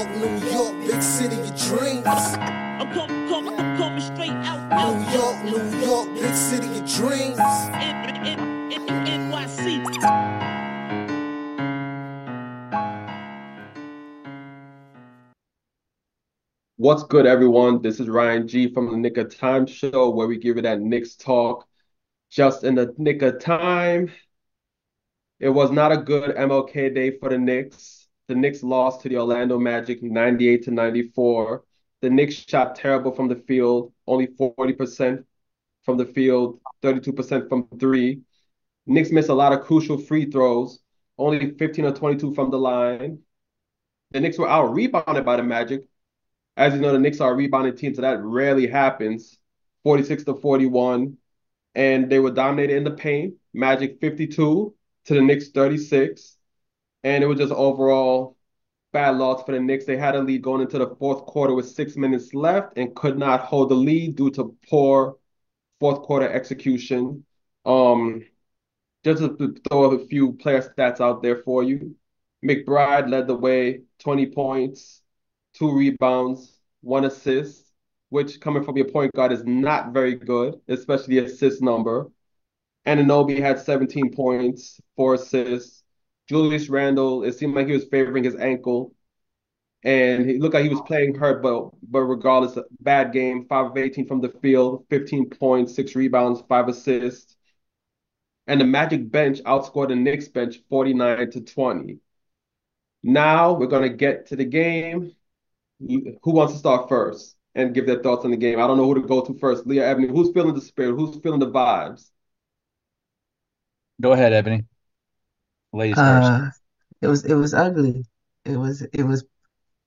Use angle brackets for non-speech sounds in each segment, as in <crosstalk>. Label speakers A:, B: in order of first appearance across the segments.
A: York, New York, big city of dreams.
B: I'm coming, coming, I'm coming straight out, out.
A: New York, New York, big city of dreams.
B: N- N- N- NYC.
C: What's good, everyone? This is Ryan G from the Knick of Time Show, where we give you that Knicks talk just in the nick of time. It was not a good MLK day for the Knicks. The Knicks lost to the Orlando Magic 98 to 94. The Knicks shot terrible from the field, only 40% from the field, 32% from three. Knicks missed a lot of crucial free throws, only 15 or 22 from the line. The Knicks were out rebounded by the Magic. As you know, the Knicks are a rebounding team, so that rarely happens. 46 to 41. And they were dominated in the paint. Magic 52 to the Knicks 36. And it was just overall bad loss for the Knicks. They had a lead going into the fourth quarter with six minutes left and could not hold the lead due to poor fourth quarter execution. Um, just to throw a few player stats out there for you. McBride led the way, 20 points, two rebounds, one assist, which coming from your point guard is not very good, especially the assist number. Anunoby had 17 points, four assists. Julius Randle, it seemed like he was favoring his ankle. And he looked like he was playing hurt, but but regardless, bad game. Five of 18 from the field, 15 points, six rebounds, five assists. And the Magic bench outscored the Knicks bench 49 to 20. Now we're gonna get to the game. Who wants to start first and give their thoughts on the game? I don't know who to go to first. Leah Ebony, who's feeling the spirit? Who's feeling the vibes?
D: Go ahead, Ebony.
E: Uh, it was it was ugly. It was it was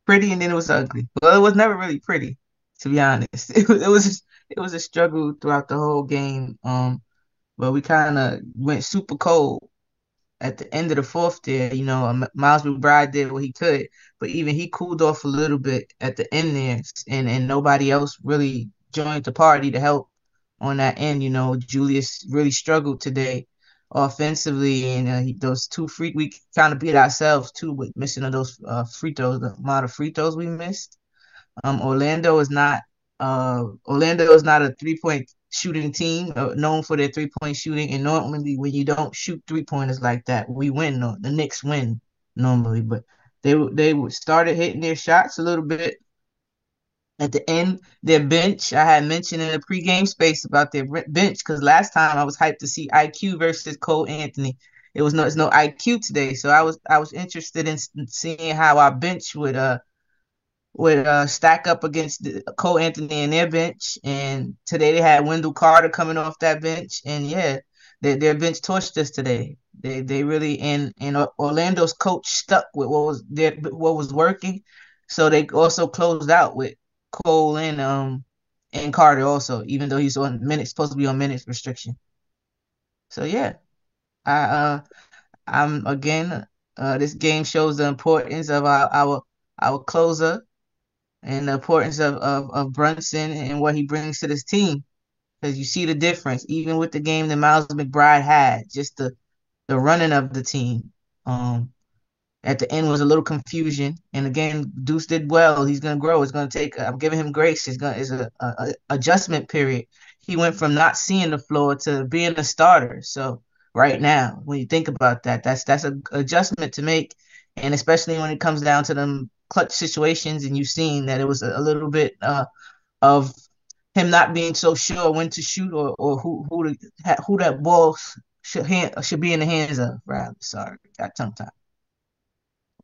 E: pretty and then it was ugly. Well, it was never really pretty, to be honest. <laughs> It was it was it was a struggle throughout the whole game. Um, but we kind of went super cold at the end of the fourth there. You know, Miles McBride did what he could, but even he cooled off a little bit at the end there, and and nobody else really joined the party to help on that end. You know, Julius really struggled today offensively, and uh, he, those two free we kind of beat ourselves too with missing those uh, free throws, the amount of free throws we missed. Um, Orlando is not uh Orlando is not a three point shooting team uh, known for their three point shooting, and normally when you don't shoot three pointers like that, we win. The Knicks win normally, but they they started hitting their shots a little bit. At the end, their bench, I had mentioned in the pregame space about their bench because last time I was hyped to see IQ versus Cole Anthony. It was no, it's no IQ today, so I was I was interested in seeing how our bench would uh would uh stack up against the, Cole Anthony and their bench. And today they had Wendell Carter coming off that bench, and yeah, their their bench torched us today. They they really and and Orlando's coach stuck with what was their what was working, so they also closed out with Cole and um and Carter also, even though he's on minutes supposed to be on minutes restriction. So yeah, I uh I'm again uh this game shows the importance of our our our closer and the importance of of, of Brunson and what he brings to this team. Because you see the difference, even with the game that Miles McBride had, just the the running of the team. Um, at the end was a little confusion, and again, Deuce did well. He's gonna grow. It's gonna take. I'm giving him grace. It's gonna. It's a, a, a adjustment period. He went from not seeing the floor to being a starter. So right now, when you think about that, that's that's a adjustment to make, and especially when it comes down to them clutch situations, and you've seen that it was a, a little bit uh, of him not being so sure when to shoot or, or who who to, who that ball should hand, should be in the hands of. Rather, sorry, got tongue tied.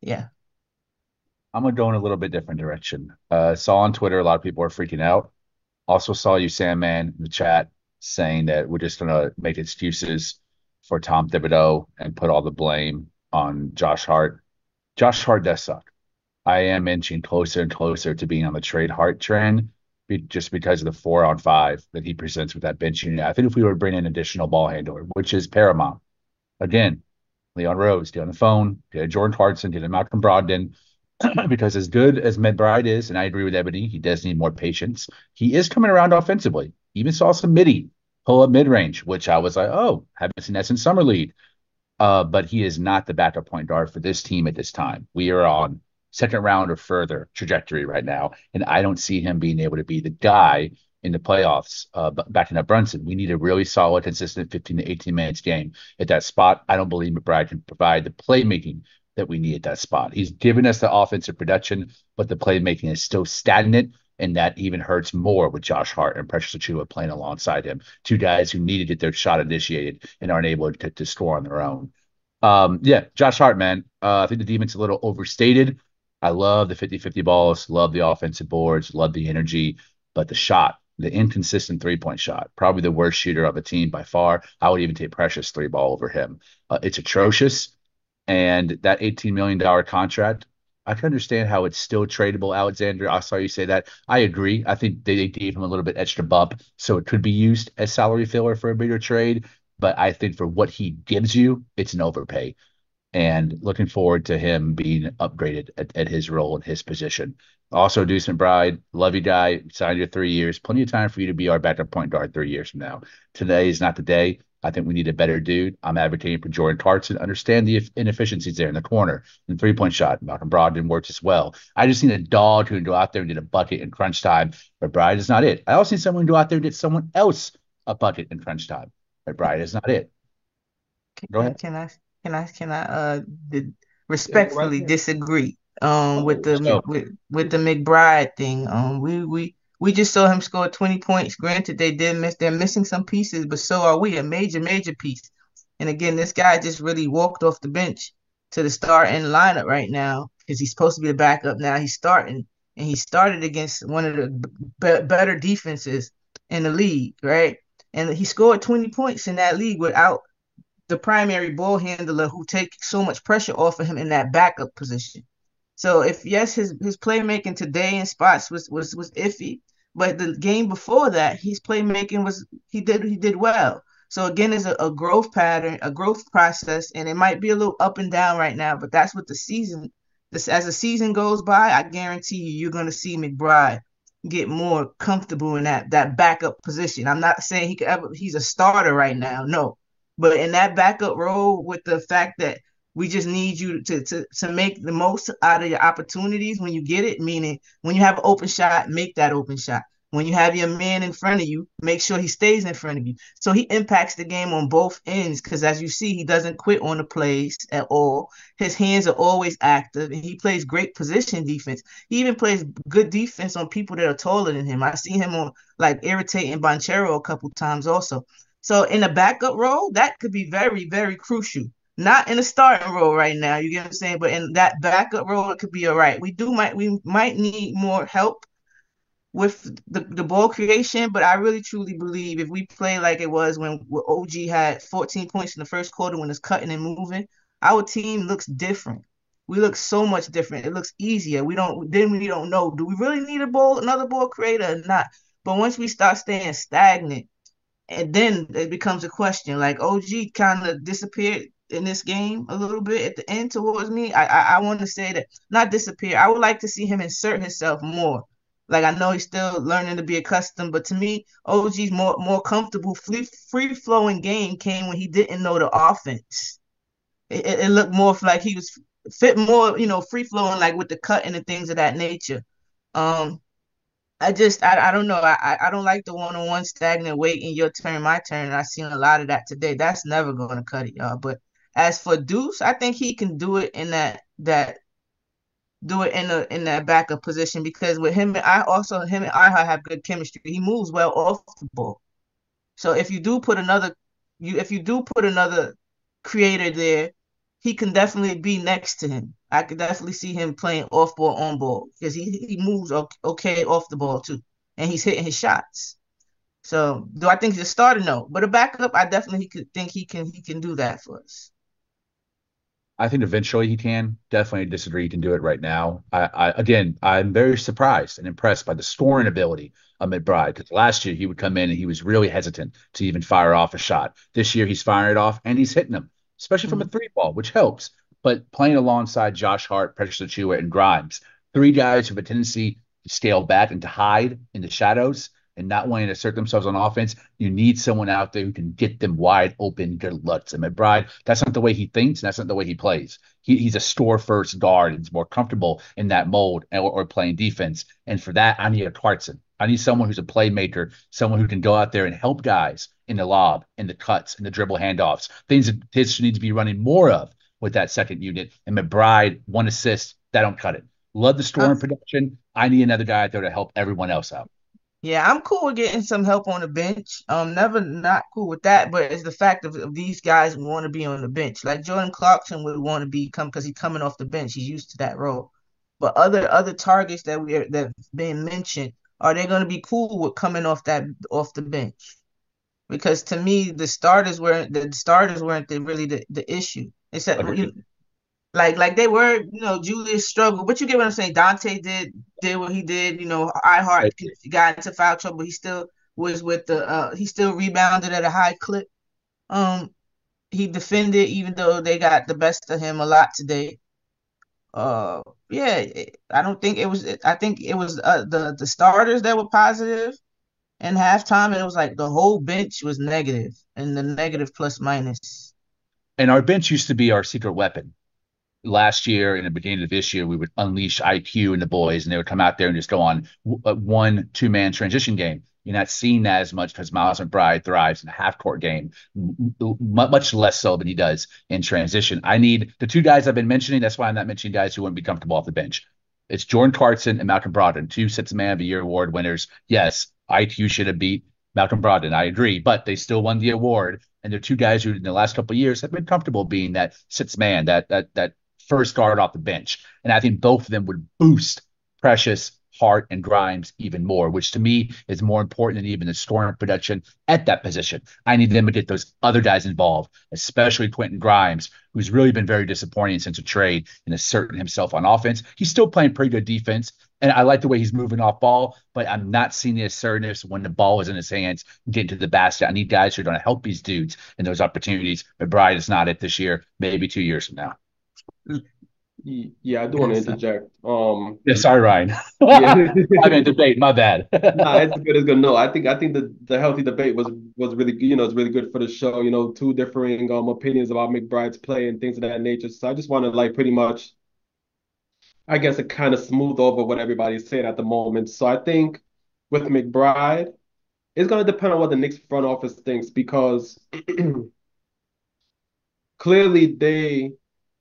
E: Yeah.
D: I'm gonna go in a little bit different direction. Uh, saw on Twitter a lot of people are freaking out. Also saw you, Sandman, in the chat saying that we're just gonna make excuses for Tom Thibodeau and put all the blame on Josh Hart. Josh Hart does suck. I am inching closer and closer to being on the trade Hart trend, be, just because of the four on five that he presents with that bench unit. I think if we were to bring in additional ball handler, which is paramount, again, Leon Rose, Dylan Phone, Jordan Clarkson, Dylan Malcolm Brogdon, <clears throat> because as good as McBride is, and I agree with Ebony, he does need more patience. He is coming around offensively. Even saw some midi pull up mid range, which I was like, oh, haven't seen that since summer league. Uh, but he is not the backup point guard for this team at this time. We are on second round or further trajectory right now. And I don't see him being able to be the guy in the playoffs uh, backing up Brunson. We need a really solid, consistent 15 to 18 minutes game at that spot. I don't believe McBride can provide the playmaking that we need at that spot. He's given us the offensive production, but the playmaking is still stagnant. And that even hurts more with Josh Hart and Precious Achiuwa playing alongside him. Two guys who needed to get their shot initiated and aren't able to, to score on their own. Um, yeah, Josh Hart, man. Uh, I think the is a little overstated. I love the 50 50 balls, love the offensive boards, love the energy, but the shot, the inconsistent three point shot, probably the worst shooter of a team by far. I would even take Precious three ball over him. Uh, it's atrocious. And that $18 million contract, I can understand how it's still tradable, Alexander. I saw you say that. I agree. I think they, they gave him a little bit extra bump, so it could be used as salary filler for a bigger trade. But I think for what he gives you, it's an overpay and looking forward to him being upgraded at, at his role and his position. Also, Deuce McBride, love you guy, signed you three years. Plenty of time for you to be our backup point guard three years from now. Today is not the day. I think we need a better dude. I'm advocating for Jordan Clarkson. Understand the inefficiencies there in the corner and three point shot. Malcolm Brogdon works as well. I just need a dog who can go out there and get a bucket in crunch time. But Bride is not it. I also need someone to go out there and get someone else a bucket in crunch time. But Bride is not it. Go ahead.
E: Can I can I can I uh respectfully disagree um with the with with the McBride thing. Um we we we just saw him score 20 points. Granted, they did miss they're missing some pieces, but so are we, a major, major piece. And again, this guy just really walked off the bench to the starting lineup right now because he's supposed to be the backup. Now he's starting, and he started against one of the b- better defenses in the league, right? And he scored 20 points in that league without the primary ball handler who take so much pressure off of him in that backup position. So if yes, his his playmaking today in spots was was was iffy, but the game before that, his playmaking was he did he did well. So again, it's a, a growth pattern, a growth process, and it might be a little up and down right now, but that's what the season. This as the season goes by, I guarantee you, you're gonna see McBride get more comfortable in that that backup position. I'm not saying he could ever he's a starter right now, no, but in that backup role, with the fact that we just need you to, to, to make the most out of your opportunities when you get it, meaning when you have an open shot, make that open shot. When you have your man in front of you, make sure he stays in front of you. So he impacts the game on both ends because, as you see, he doesn't quit on the plays at all. His hands are always active and he plays great position defense. He even plays good defense on people that are taller than him. I see him on like irritating Banchero a couple times also. So in a backup role, that could be very, very crucial. Not in a starting role right now, you get what I'm saying, but in that backup role, it could be all right. We do might we might need more help with the, the ball creation, but I really truly believe if we play like it was when OG had 14 points in the first quarter when it's cutting and moving, our team looks different. We look so much different. It looks easier. We don't then we don't know do we really need a ball another ball creator or not. But once we start staying stagnant and then it becomes a question like OG kind of disappeared in this game a little bit at the end towards me. I I, I want to say that not disappear. I would like to see him insert himself more. Like I know he's still learning to be accustomed, but to me, OG's more more comfortable free free flowing game came when he didn't know the offense. It, it, it looked more like he was fit more, you know, free flowing like with the cut and the things of that nature. Um, I just I, I don't know. I I don't like the one on one stagnant waiting your turn, my turn. I've seen a lot of that today. That's never gonna cut it, y'all. But as for Deuce, I think he can do it in that that do it in the in that backup position because with him and I also him and I have good chemistry. He moves well off the ball. So if you do put another you if you do put another creator there, he can definitely be next to him. I could definitely see him playing off ball, on ball because he, he moves okay off the ball too, and he's hitting his shots. So do I think he's a starter? No, but a backup, I definitely could think he can he can do that for us.
D: I think eventually he can. Definitely disagree he can do it right now. I, I again, I'm very surprised and impressed by the scoring ability of McBride because last year he would come in and he was really hesitant to even fire off a shot. This year he's firing it off and he's hitting them, especially mm-hmm. from a mm-hmm. three ball, which helps but playing alongside Josh Hart, Precious Achiuwa, and Grimes, three guys who have a tendency to scale back and to hide in the shadows and not wanting to assert themselves on offense, you need someone out there who can get them wide open. Good luck to McBride. That's not the way he thinks, and that's not the way he plays. He, he's a store first guard and is more comfortable in that mold or, or playing defense. And for that, I need a Clarkson. I need someone who's a playmaker, someone who can go out there and help guys in the lob, in the cuts, in the dribble handoffs, things that Thibs needs to be running more of with that second unit. And McBride, one assist, that don't cut it. Love the scoring production. I need another guy out there to help everyone else out.
E: Yeah, I'm cool with getting some help on the bench. Um, never not cool with that, but it's the fact of, of these guys want to be on the bench. Like Jordan Clarkson would want to be come because he's coming off the bench. He's used to that role. But other other targets that we are that have been mentioned, are they going to be cool with coming off that off the bench? Because to me, the starters weren't the starters weren't the, really the, the issue. Except you, like like they were, you know, Julius struggled, but you get what I'm saying. Donte did did what he did. You know, I heart got into foul trouble. He still was with the uh he still rebounded at a high clip. Um, he defended even though they got the best of him a lot today. Uh, yeah, I don't think it was. I think it was uh, the the starters that were positive in halftime, and it was like the whole bench was negative, and the negative plus minus.
D: And our bench used to be our secret weapon last year in the beginning of this year, we would unleash IQ and the boys, and they would come out there and just go on a one two man transition game. You're not seeing that as much because Miles McBride thrives in a half court game, much less so than he does in transition. I need the two guys I've been mentioning. That's why I'm not mentioning guys who wouldn't be comfortable off the bench. It's Jordan Clarkson and Malcolm Brogdon, two of man of the year award winners. Yes, IQ should have beat Malcolm Brogdon. I agree, but they still won the award. And they're two guys who, in the last couple of years, have been comfortable being that sixth man, that that that first guard off the bench. And I think both of them would boost Precious, Hart, and Grimes even more, which to me is more important than even the scoring production at that position. I need them to get those other guys involved, especially Quentin Grimes, who's really been very disappointing since a trade and asserting himself on offense. He's still playing pretty good defense. And I like the way he's moving off ball, but I'm not seeing the assertiveness when the ball is in his hands, getting to the basket. I need guys who are going to help these dudes in those opportunities. McBride is not it this year, maybe two years from now.
C: Yeah, I do want to interject. Um,
D: yeah, sorry, Ryan.
C: yeah,
D: I'm in debate. My bad. <laughs>
C: nah, it's good. It's good. No, I think I think the the healthy debate was was really you know it's really good for the show. You know, two differing um opinions about McBride's play and things of that nature. So I just want to like pretty much, I guess, it kind of smooth over what everybody's saying at the moment. So I think with McBride, it's gonna depend on what the Knicks front office thinks because <clears throat> clearly they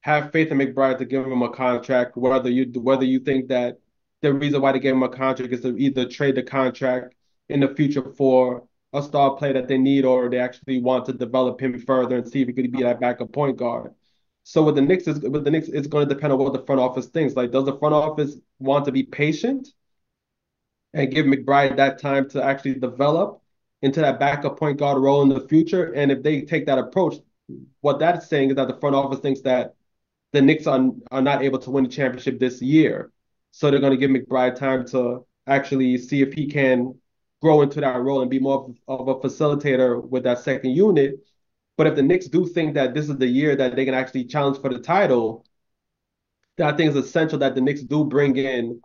C: have faith in McBride to give him a contract, whether you whether you think that the reason why they gave him a contract is to either trade the contract in the future for a star player that they need, or they actually want to develop him further and see if he could be that backup point guard. So with the Knicks, is with the Knicks, it's going to depend on what the front office thinks. Like, does the front office want to be patient and give McBride that time to actually develop into that backup point guard role in the future? And if they take that approach, what that's saying is that the front office thinks that the Knicks are, are not able to win the championship this year. So they're going to give McBride time to actually see if he can grow into that role and be more of, a facilitator with that second unit. But if the Knicks do think that this is the year that they can actually challenge for the title, then I think it's essential that the Knicks do bring in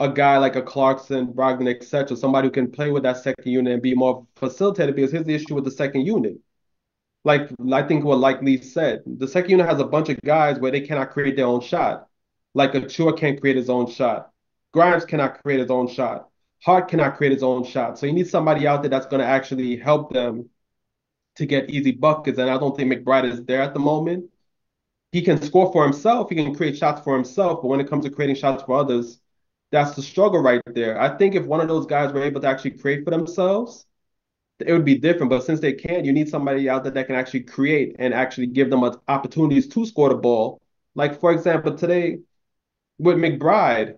C: a guy like a Clarkson, Brogdon, etc., somebody who can play with that second unit and be more facilitated because here's the issue with the second unit like I think what like Lee said, the second unit has a bunch of guys where they cannot create their own shot. Like Achiuwa can't create his own shot. Grimes cannot create his own shot. Hart cannot create his own shot. So you need somebody out there that's going to actually help them to get easy buckets. And I don't think McBride is there at the moment. He can score for himself. He can create shots for himself. But when it comes to creating shots for others, that's the struggle right there. I think if one of those guys were able to actually create for themselves, it would be different. But since they can't, you need somebody out there that can actually create and actually give them opportunities to score the ball. Like for example, today with McBride,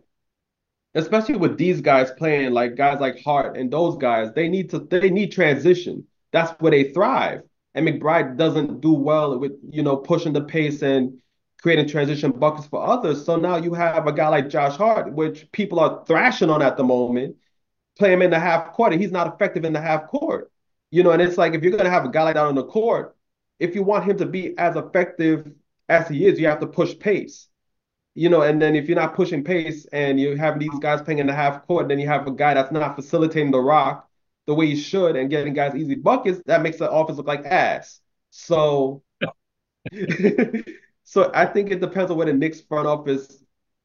C: especially with these guys playing like guys like Hart and those guys, they need to they need transition. That's where they thrive. And McBride doesn't do well with you know pushing the pace and creating transition buckets for others. So now you have a guy like Josh Hart, which people are thrashing on at the moment, play him in the half court, and he's not effective in the half court. You know, and it's like if you're gonna have a guy like that on the court, if you want him to be as effective as he is, you have to push pace. you know, and then if you're not pushing pace and you have these guys playing in the half court, then you have a guy that's not facilitating the rock the way he should and getting guys easy buckets, that makes the offense look like ass. So, <laughs> so I think it depends on what the Knicks front office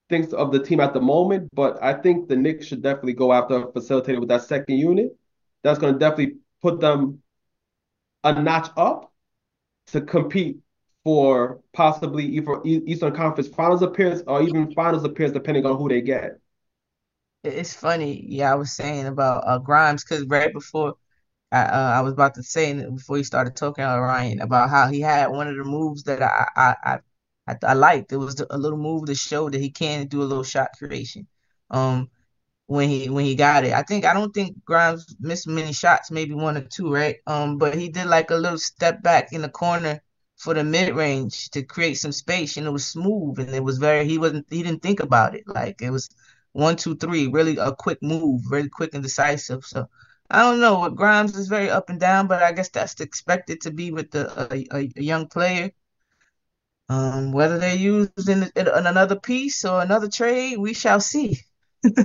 C: thinks of the team at the moment, but I think the Knicks should definitely go after a facilitator with that second unit. That's going to definitely put them a notch up to compete for possibly either Eastern Conference Finals appearance or even Finals appearance, depending on who they get.
E: It's funny, yeah. I was saying about uh, Grimes because right before I uh, I was about to say before he started talking about Ryan about how he had one of the moves that I I I, I, I liked. It was a little move to show that he can do a little shot creation. Um, when he when he got it, I think I don't think Grimes missed many shots, maybe one or two, right? Um, but he did like a little step back in the corner for the mid range to create some space, and it was smooth, and it was very he wasn't he didn't think about it, like it was one, two, three, really a quick move, really quick and decisive. So I don't know. What Grimes is very up and down, but I guess that's expected to be with the a, a, a young player. Um, whether they're used in, in, another piece or another trade, we shall see. <laughs>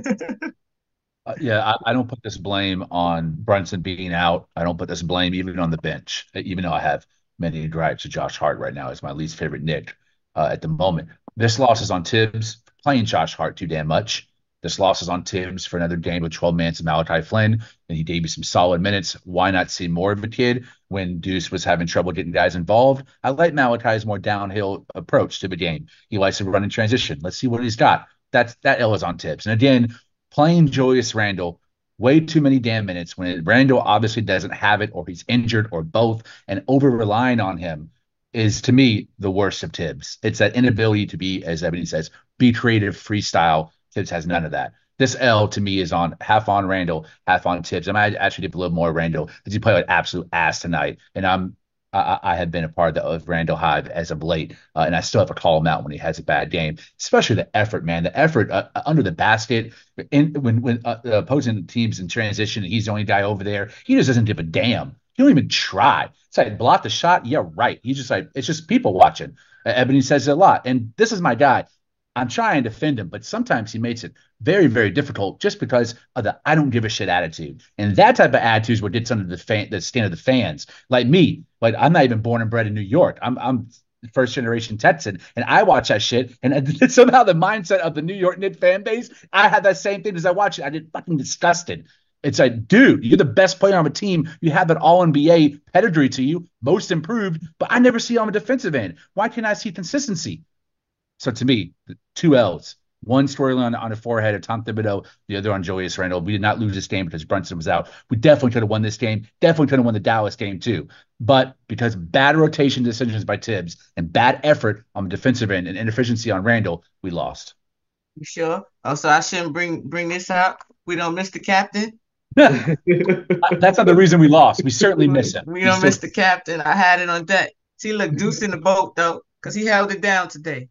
D: uh, yeah, I, I, don't put this blame on Brunson being out. I don't put this blame even on the bench, even though I have many gripes to Josh Hart right now. Is my least favorite Knick uh, at the moment. This loss is on Thibs playing Josh Hart too damn much. This loss is on Thibs for another game with 12 minutes of Malachi Flynn, and he gave you some solid minutes. Why not see more of a kid when Deuce was having trouble getting guys involved? I like Malachi's more downhill approach to the game. He likes to run in transition. Let's see what he's got. That's that L is on Thibs. And again, playing Julius Randle way too many damn minutes when it, Randle obviously doesn't have it or he's injured or both, and over relying on him is to me the worst of Thibs. It's that inability to be, as Ebony says, be creative, freestyle, Thibs has none of that. This L to me is on half on Randle, half on Thibs. I might actually dip a little more Randle because he played like absolute ass tonight, and I'm I, I have been a part of, the, of Randle Hive as of late, uh, and I still have to call him out when he has a bad game, especially the effort, man. The effort uh, uh under the basket, in, when when uh, opposing teams in transition, he's the only guy over there. He just doesn't give a damn. He don't even try. It's like block the shot. Yeah, right. He's just like it's just people watching. Ebony says it a lot, and this is my guy. I'm trying to defend him, but sometimes he makes it very, very difficult just because of the I don't give a shit attitude. And that type of attitude is what gets under the fan, the stand of the fans. Like me, like I'm not even born and bred in New York. I'm I'm first generation Texan, and I watch that shit, and <laughs> somehow the mindset of the New York Knicks fan base, I had that same thing as I watch it. I get fucking disgusted. It's like, dude, you're the best player on the team. You have that all NBA pedigree to you, most improved, but I never see on the defensive end. Why can't I see consistency? So to me, two L's. One storyline on, on the forehead of Tom Thibodeau, the other on Julius Randle. We did not lose this game because Brunson was out. We definitely could have won this game. Definitely could have won the Dallas game too. But because bad rotation decisions by Thibs and bad effort on the defensive end and inefficiency on Randle, we lost.
E: You sure? Oh, so I shouldn't bring bring this up. We don't miss the captain. <laughs>
D: That's not the reason we lost. We certainly miss him.
E: We don't miss the captain. I had it on deck. See, look, Deuce in the boat though, because he held it down today.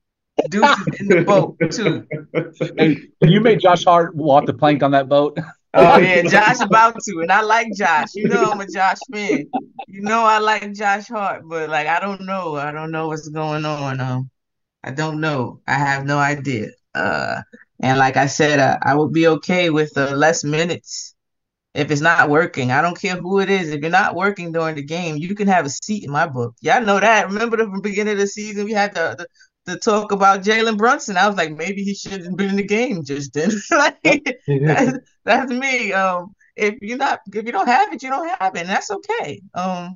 E: Deuce is in the boat too.
D: Hey, you made Josh Hart walk the plank on that boat.
E: Oh yeah, Josh about to, and I like Josh. You know I'm a Josh fan. You know I like Josh Hart, but like I don't know. I don't know what's going on. Um, I don't know. I have no idea. Uh, and like I said, uh, I would be okay with uh, less minutes if it's not working. I don't care who it is. If you're not working during the game, you can have a seat in my book. Y'all know that. Remember the beginning of the season, we had the, the to talk about Jalen Brunson. I was like, maybe he should have been in the game just then. <laughs> like, that's, that's me. Um, if you're not, if you don't have it, you don't have it, and that's okay. Um,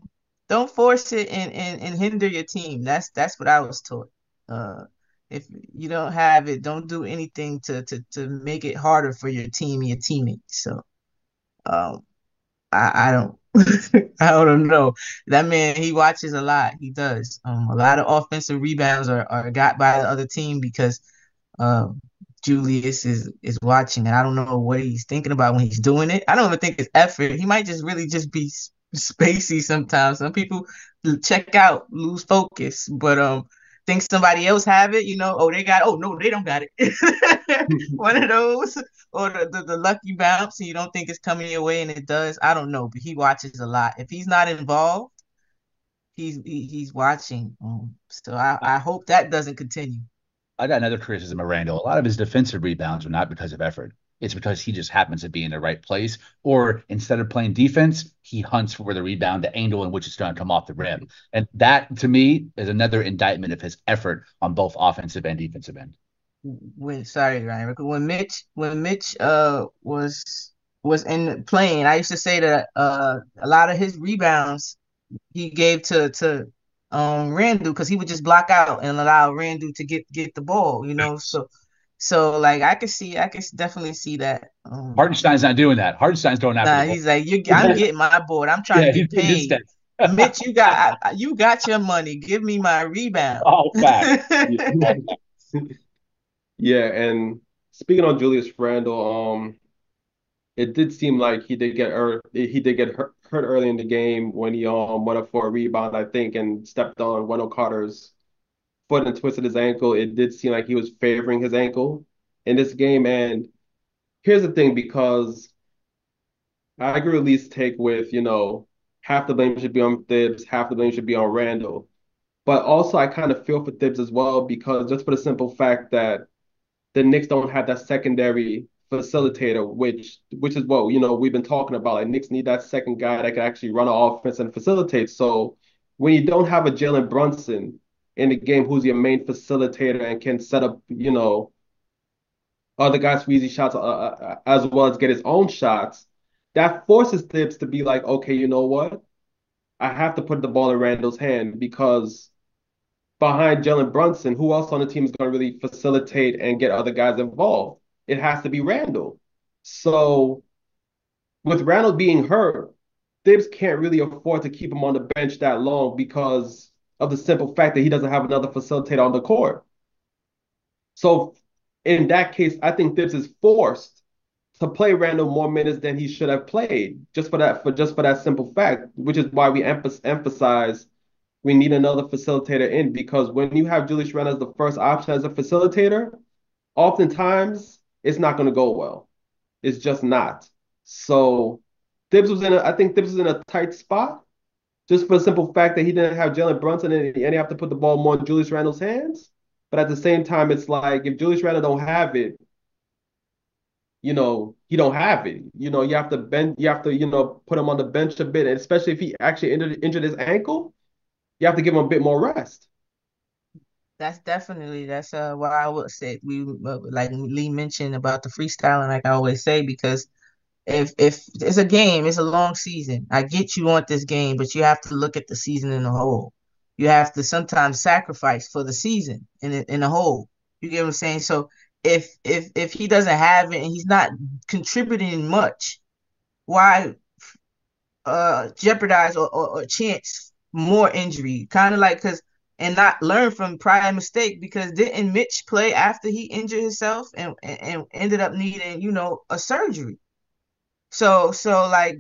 E: don't force it and, and, and hinder your team. That's that's what I was taught. Uh, if you don't have it, don't do anything to to to make it harder for your team and your teammates. So, um, I I don't <laughs> <laughs> I don't know. That man, he watches a lot. He does. Um, a lot of offensive rebounds are, are got by the other team because um, Julius is is watching, and I don't know what he's thinking about when he's doing it. I don't even think it's effort. He might just really just be spacey sometimes. Some people check out, lose focus, but um, think somebody else have it, you know, oh they got oh no, they don't got it. <laughs> One of those or the, the, the, lucky bounce and you don't think it's coming your way and it does. I don't know, but he watches a lot. If he's not involved, he's he, he's watching. Um, so I, I hope that doesn't continue.
D: I got another criticism of Randle. A lot of his defensive rebounds are not because of effort. It's because he just happens to be in the right place. Or instead of playing defense, he hunts for the rebound, the angle in which it's going to come off the rim. And that, to me, is another indictment of his effort on both offensive and defensive end.
E: When sorry, Ryan, when Mitch when Mitch uh was was in playing, I used to say that uh a lot of his rebounds he gave to to um Randle because he would just block out and allow Randle to get get the ball, you know. So so like I could see I could definitely see that. Um,
D: Hartenstein's not doing that. Hartenstein's going after
E: nah, he's like you I'm getting my board. I'm trying
D: Yeah,
E: to get
D: he's- he's
E: paid.
D: dead. <laughs>
E: Mitch, you got you got your money. Give me my rebound.
D: Oh, fact. <laughs>
C: Yeah, and speaking on Julius Randle, um, it did seem like he did get hurt. He did get hurt, hurt early in the game when he um went up for a rebound, I think, and stepped on Wendell Carter's foot and twisted his ankle. It did seem like he was favoring his ankle in this game. And here's the thing, because I agree at least take with, you know, half the blame should be on Thibs, half the blame should be on Randle. But also, I kind of feel for Thibs as well because just for the simple fact that the Knicks don't have that secondary facilitator, which which is what you know we've been talking about. Like Knicks need that second guy that can actually run an offense and facilitate. So when you don't have a Jalen Brunson in the game, who's your main facilitator and can set up, you know, other guys for easy shots uh, uh, as well as get his own shots, that forces Thibs to be like, okay, you know what? I have to put the ball in Randle's hand because behind Jalen Brunson, who else on the team is going to really facilitate and get other guys involved? It has to be Randle. So with Randle being hurt, Thibs can't really afford to keep him on the bench that long because of the simple fact that he doesn't have another facilitator on the court. So in that case, I think Thibs is forced to play Randle more minutes than he should have played, just for that for just for that simple fact, which is why we emph emphasize we need another facilitator in because when you have Julius Randle as the first option as a facilitator, oftentimes it's not going to go well. It's just not. So Thibs was in a, I think Thibs was in a tight spot just for the simple fact that he didn't have Jalen Brunson and, he have to put the ball more in Julius Randle's hands. But at the same time, it's like if Julius Randle don't have it, you know, he don't have it. You know, you have to bend, you have to, you know, put him on the bench a bit, and especially if he actually injured, injured his ankle, you have to give him a bit more rest.
E: That's definitely that's uh what I would say. We uh, like Lee mentioned about the freestyling, like I always say, because if if it's a game, it's a long season. I get you want this game, but you have to look at the season in the whole. You have to sometimes sacrifice for the season in in the whole. You get what I'm saying? So if if if he doesn't have it and he's not contributing much, why uh jeopardize or, or, or chance more injury? Kind of like because and not learn from prior mistake because didn't Mitch play after he injured himself and, and, and ended up needing, you know, a surgery. So so like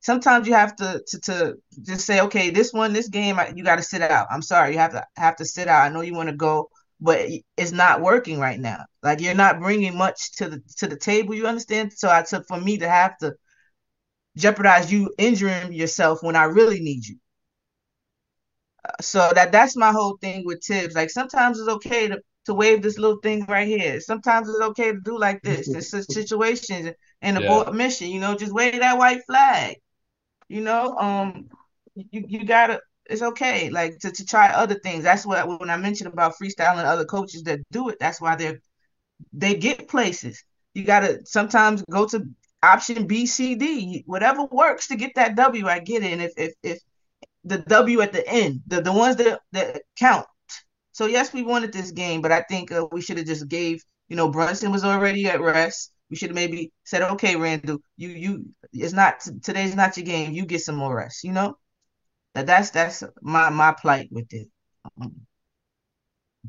E: sometimes you have to to, to just say, okay, this one, this game, you got to sit out. I'm sorry, you have to have to sit out. I know you want to go, but it's not working right now. Like you're not bringing much to the to the table. You understand? So I took for me to have to jeopardize you injuring yourself when I really need you. Uh, so that that's my whole thing with Thibs. Like sometimes it's okay to to wave this little thing right here. Sometimes it's okay to do like this. <laughs> A situations and abort
D: Yeah.
E: mission. You know, just wave that white flag. You know, um, you you gotta. It's okay, like to, to try other things. That's what when I mentioned about freestyling other coaches that do it. That's why they're they get places. You gotta sometimes go to option B, C, D, whatever works to get that W. I get it. And if if if the W at the end, the the ones that that count. So yes, we wanted this game, but I think uh, we should have just gave. You know, Brunson was already at rest. We should have maybe said, okay, Randle, you you it's not today's not your game. You get some more rest. You know, that that's that's my my plight with it. Um,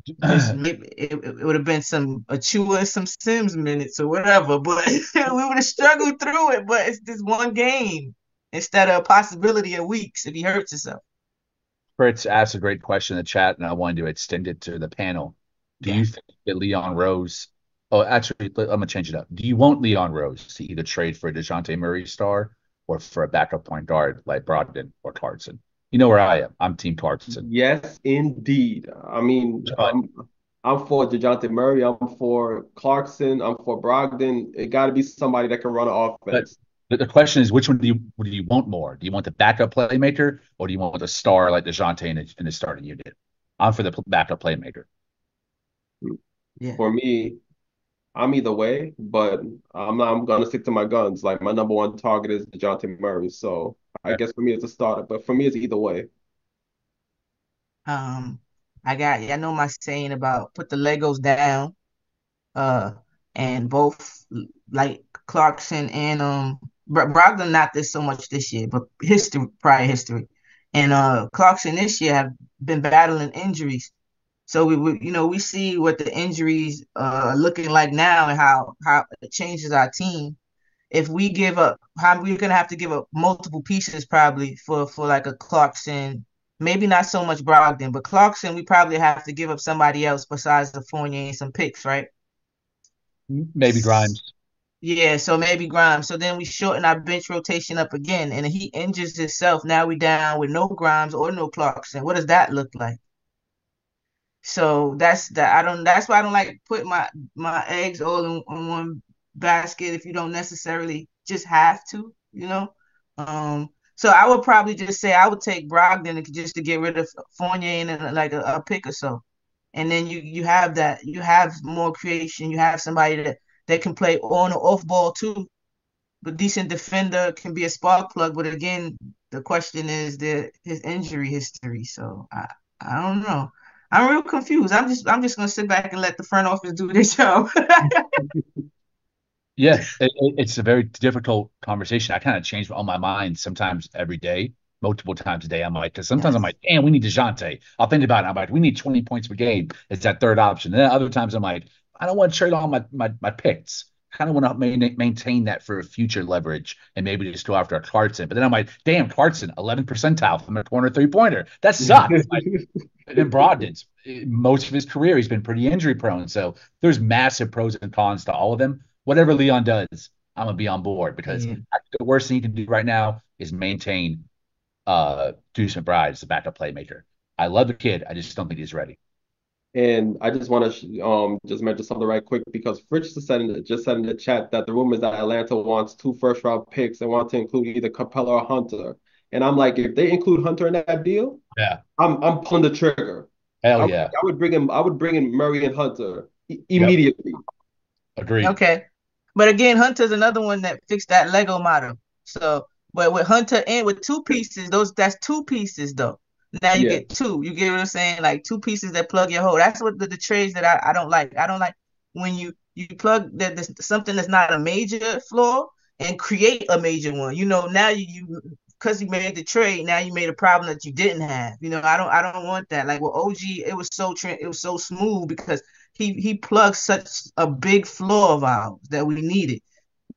E: <clears throat> maybe it, it would have been some a Achiuwa, some Sims minutes or whatever, <laughs> but we would have struggled through it. But it's this one game instead of a possibility of weeks if he hurts himself.
D: Fritz asked a great question in the chat, and I wanted to extend it to the panel. Do
E: Yeah.
D: you think that Leon Rose? Oh, actually, I'm gonna change it up. Do you want Leon Rose to either trade for a Dejounte Murray star or for a backup point guard like Brogdon or Clarkson? You know where I am. I'm Team Clarkson.
C: Yes, indeed. I mean, I'm um, I'm for DeJounte Murray. I'm for Clarkson. I'm for Brogdon. It got to be somebody that can run an offense.
D: But the question is, which one do you do you want more? Do you want the backup playmaker, or do you want the star like DeJounte in the, in the starting unit? I'm for the backup playmaker. Hmm.
E: Yeah.
C: For me, I'm either way, but I'm not, I'm gonna stick to my guns. Like my number one target is DeJounte Murray. So I guess for me it's a starter, but for me it's either way.
E: Um, I got I know my saying about put the Legos down. Uh, and both like Clarkson and um Brogdon not this so much this year, but history prior history. And uh Clarkson this year have been battling injuries. So we, we you know we see what the injuries uh are looking like now and how how it changes our team. If we give up, how we're gonna have to give up multiple pieces probably for for like a Clarkson, maybe not so much Brogdon, but Clarkson we probably have to give up somebody else besides the Fournier and some picks, right?
D: Maybe Grimes.
E: Yeah, so maybe Grimes. So then we shorten our bench rotation up again, and he injures himself. Now we're down with no Grimes or no Clarkson. What does that look like? So that's that. I don't. That's why I don't like put my my eggs all in, in one basket if you don't necessarily just have to, you know. Um. So I would probably just say I would take Brogdon just to get rid of Fournier and uh, like a, a pick or so, and then you you have that you have more creation. You have somebody that that can play on or off ball too. A decent defender can be a spark plug, but again, the question is the his injury history. So I I don't know. I'm real confused. I'm just I'm just gonna sit back and let the front office do their job. <laughs>
D: Yeah, it, it- it's a very difficult conversation. I kind of change on my mind sometimes every day, multiple times a day. I'm like, because sometimes I'm
E: Yes.
D: like, damn, we need DeJounte. I'll think about it. I'm like, we need 20 points per game. It's that third option. And then other times I'm like, I don't want to trade all my my, my picks. Kind of want to maintain that for future leverage and maybe just go after a Clarkson. But then I'm like, damn, Clarkson, 11 percentile from a corner three pointer. That sucks. <laughs> Like, and then Brogdon's most of his career, he's been pretty injury prone. So there's massive pros and cons to all of them. Whatever Leon does, I'm gonna be on board because
E: Yeah.
D: the worst thing he can do right now is maintain uh Deuce McBride as the backup playmaker. I love the kid. I just don't think he's ready.
C: And I just want to um just mention something right quick because Fritz just said in the, just said in the chat that the rumors that Atlanta wants two first round picks and want to include either Capela or Hunter. And I'm like, if they include Hunter in that deal,
D: Yeah.
C: I'm I'm pulling the trigger. I
D: Hell
C: would,
D: yeah.
C: I would bring him. I would bring in Murray and Hunter i- immediately.
D: Agreed.
E: Okay. But again, Hunter's another one that fixed that Lego model. So, but with Hunter and with two pieces, those that's two pieces though. Now you
C: Yeah.
E: get two. You get what I'm saying? Like two pieces that plug your hole. That's what the, the trades that I, I don't like. I don't like when you you plug that something that's not a major flaw and create a major one. You know, now you you because you made the trade, now you made a problem that you didn't have. You know, I don't I don't want that. Like with OG, it was so it was so smooth because he he plugged such a big flaw of ours that we needed.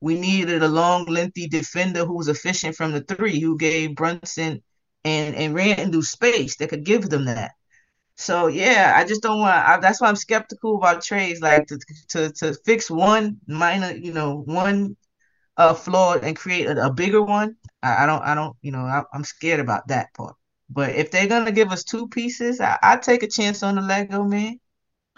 E: We needed a long, lengthy defender who was efficient from the three, who gave Brunson and and Randle space that could give them that. So yeah, I just don't want. I, that's why I'm skeptical about trades, like to to to fix one minor, you know, one uh flaw and create a, a bigger one. I, I don't, I don't, you know, I, I'm scared about that part. But if they're gonna give us two pieces, I, I take a chance on the Lego man.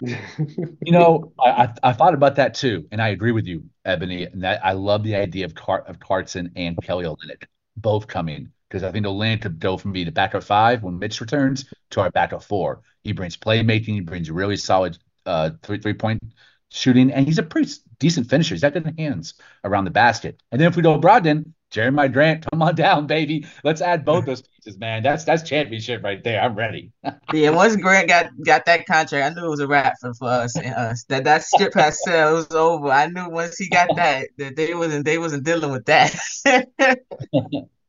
E: <laughs>
D: You know, I, I thought about that too, and I agree with you, Ebony. And that I love the idea of Car of Clarkson and Kelly Olynyk both coming because I think could go from being the backup five when Mitch returns to our backup four. He brings playmaking, he brings really solid uh three three point shooting, and he's a pretty decent finisher. He's got good hands around the basket. And then if we go Brogdon, Jeremiah Grant, <laughs> come on down, baby. Let's add both those pieces, man. That's that's championship right there. I'm ready. <laughs>
E: Yeah, once Grant got got that contract, I knew it was a wrap for, for us and us. That that strip has sell, it was over. I knew once he got that that they wasn't they wasn't dealing with that. <laughs>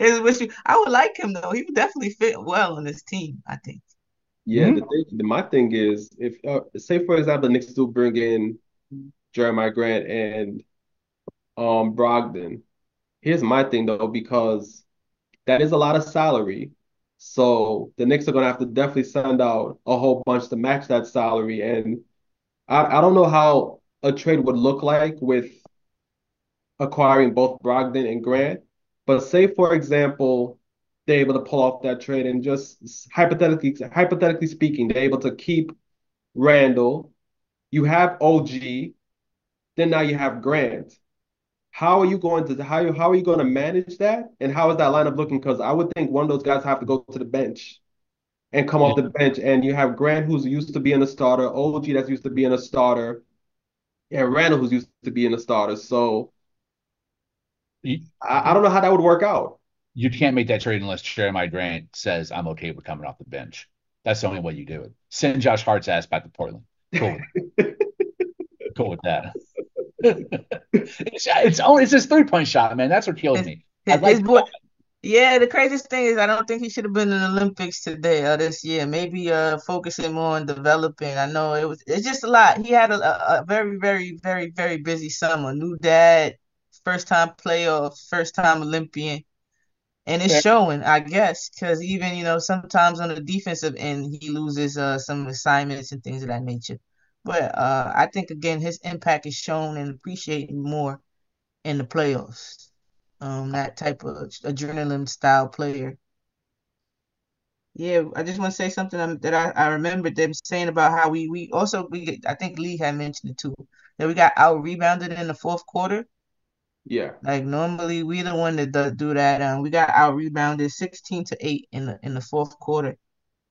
E: It was you, I would like him though. He would definitely fit well on this team, I think.
C: Yeah, the thing, my thing is, if uh, say for example, the Knicks do bring in Jeremiah Grant and um Brogdon. Here's my thing though, because that is a lot of salary. So the Knicks are gonna have to definitely send out a whole bunch to match that salary. And I, I don't know how a trade would look like with acquiring both Brogdon and Grant. But say, for example, they're able to pull off that trade and just hypothetically hypothetically speaking, they're able to keep Randle. you have OG, then now you have Grant. How are you going to how how are you going to manage that? And how is that lineup looking? Because I would think one of those guys have to go to the bench and come off the bench. And you have Grant who's used to being a starter, OG that's used to being a starter, and Randle who's used to being a starter. So
D: You,
C: I, I don't know how that would work out.
D: you can't make that trade unless Jerami Grant says I'm okay with coming off the bench. That's the only way you do it. Send Josh Hart's ass back to Portland. Cool. <laughs> cool with that. <laughs> it's it's only it's his three point shot, man. That's what kills
E: His,
D: me.
E: his,
D: like
E: boy, yeah, the craziest thing is I don't think he should have been in the Olympics today or this year. Maybe uh focusing more on developing. I know it was it's just a lot. He had a, a, a very, very, very, very busy summer. New dad, first time playoffs, first time Olympian. And it's
D: Yeah.
E: showing, I guess, because even, you know, sometimes on the defensive end, he loses uh, some assignments and things of that nature. But uh, I think, again, his impact is shown and appreciated more in the playoffs. Um, that type of adrenaline style player. Yeah, I just want to say something um, that I, I remembered them saying about how we we also we I think Lee had mentioned it too that we got out rebounded in the fourth quarter.
C: Yeah.
E: Like normally we the one that do that. Um, we got out rebounded 16 to 8 in the in the fourth quarter.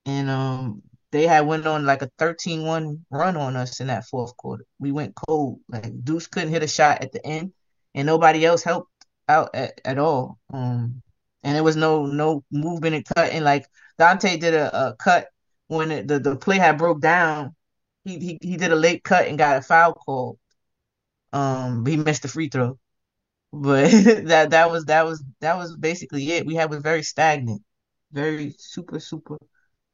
E: And um they had went on like a 13-1 run on us in that fourth quarter. We went cold. Like Deuce couldn't hit a shot at the end and nobody else helped out at, at all. Um and there was no no movement and cutting. Like Donte did a, a cut when it, the, the play had broke down. He, he he did a late cut and got a foul call. Um, he missed the free throw. But <laughs> that that was that was that was basically it. We had was very stagnant, very super super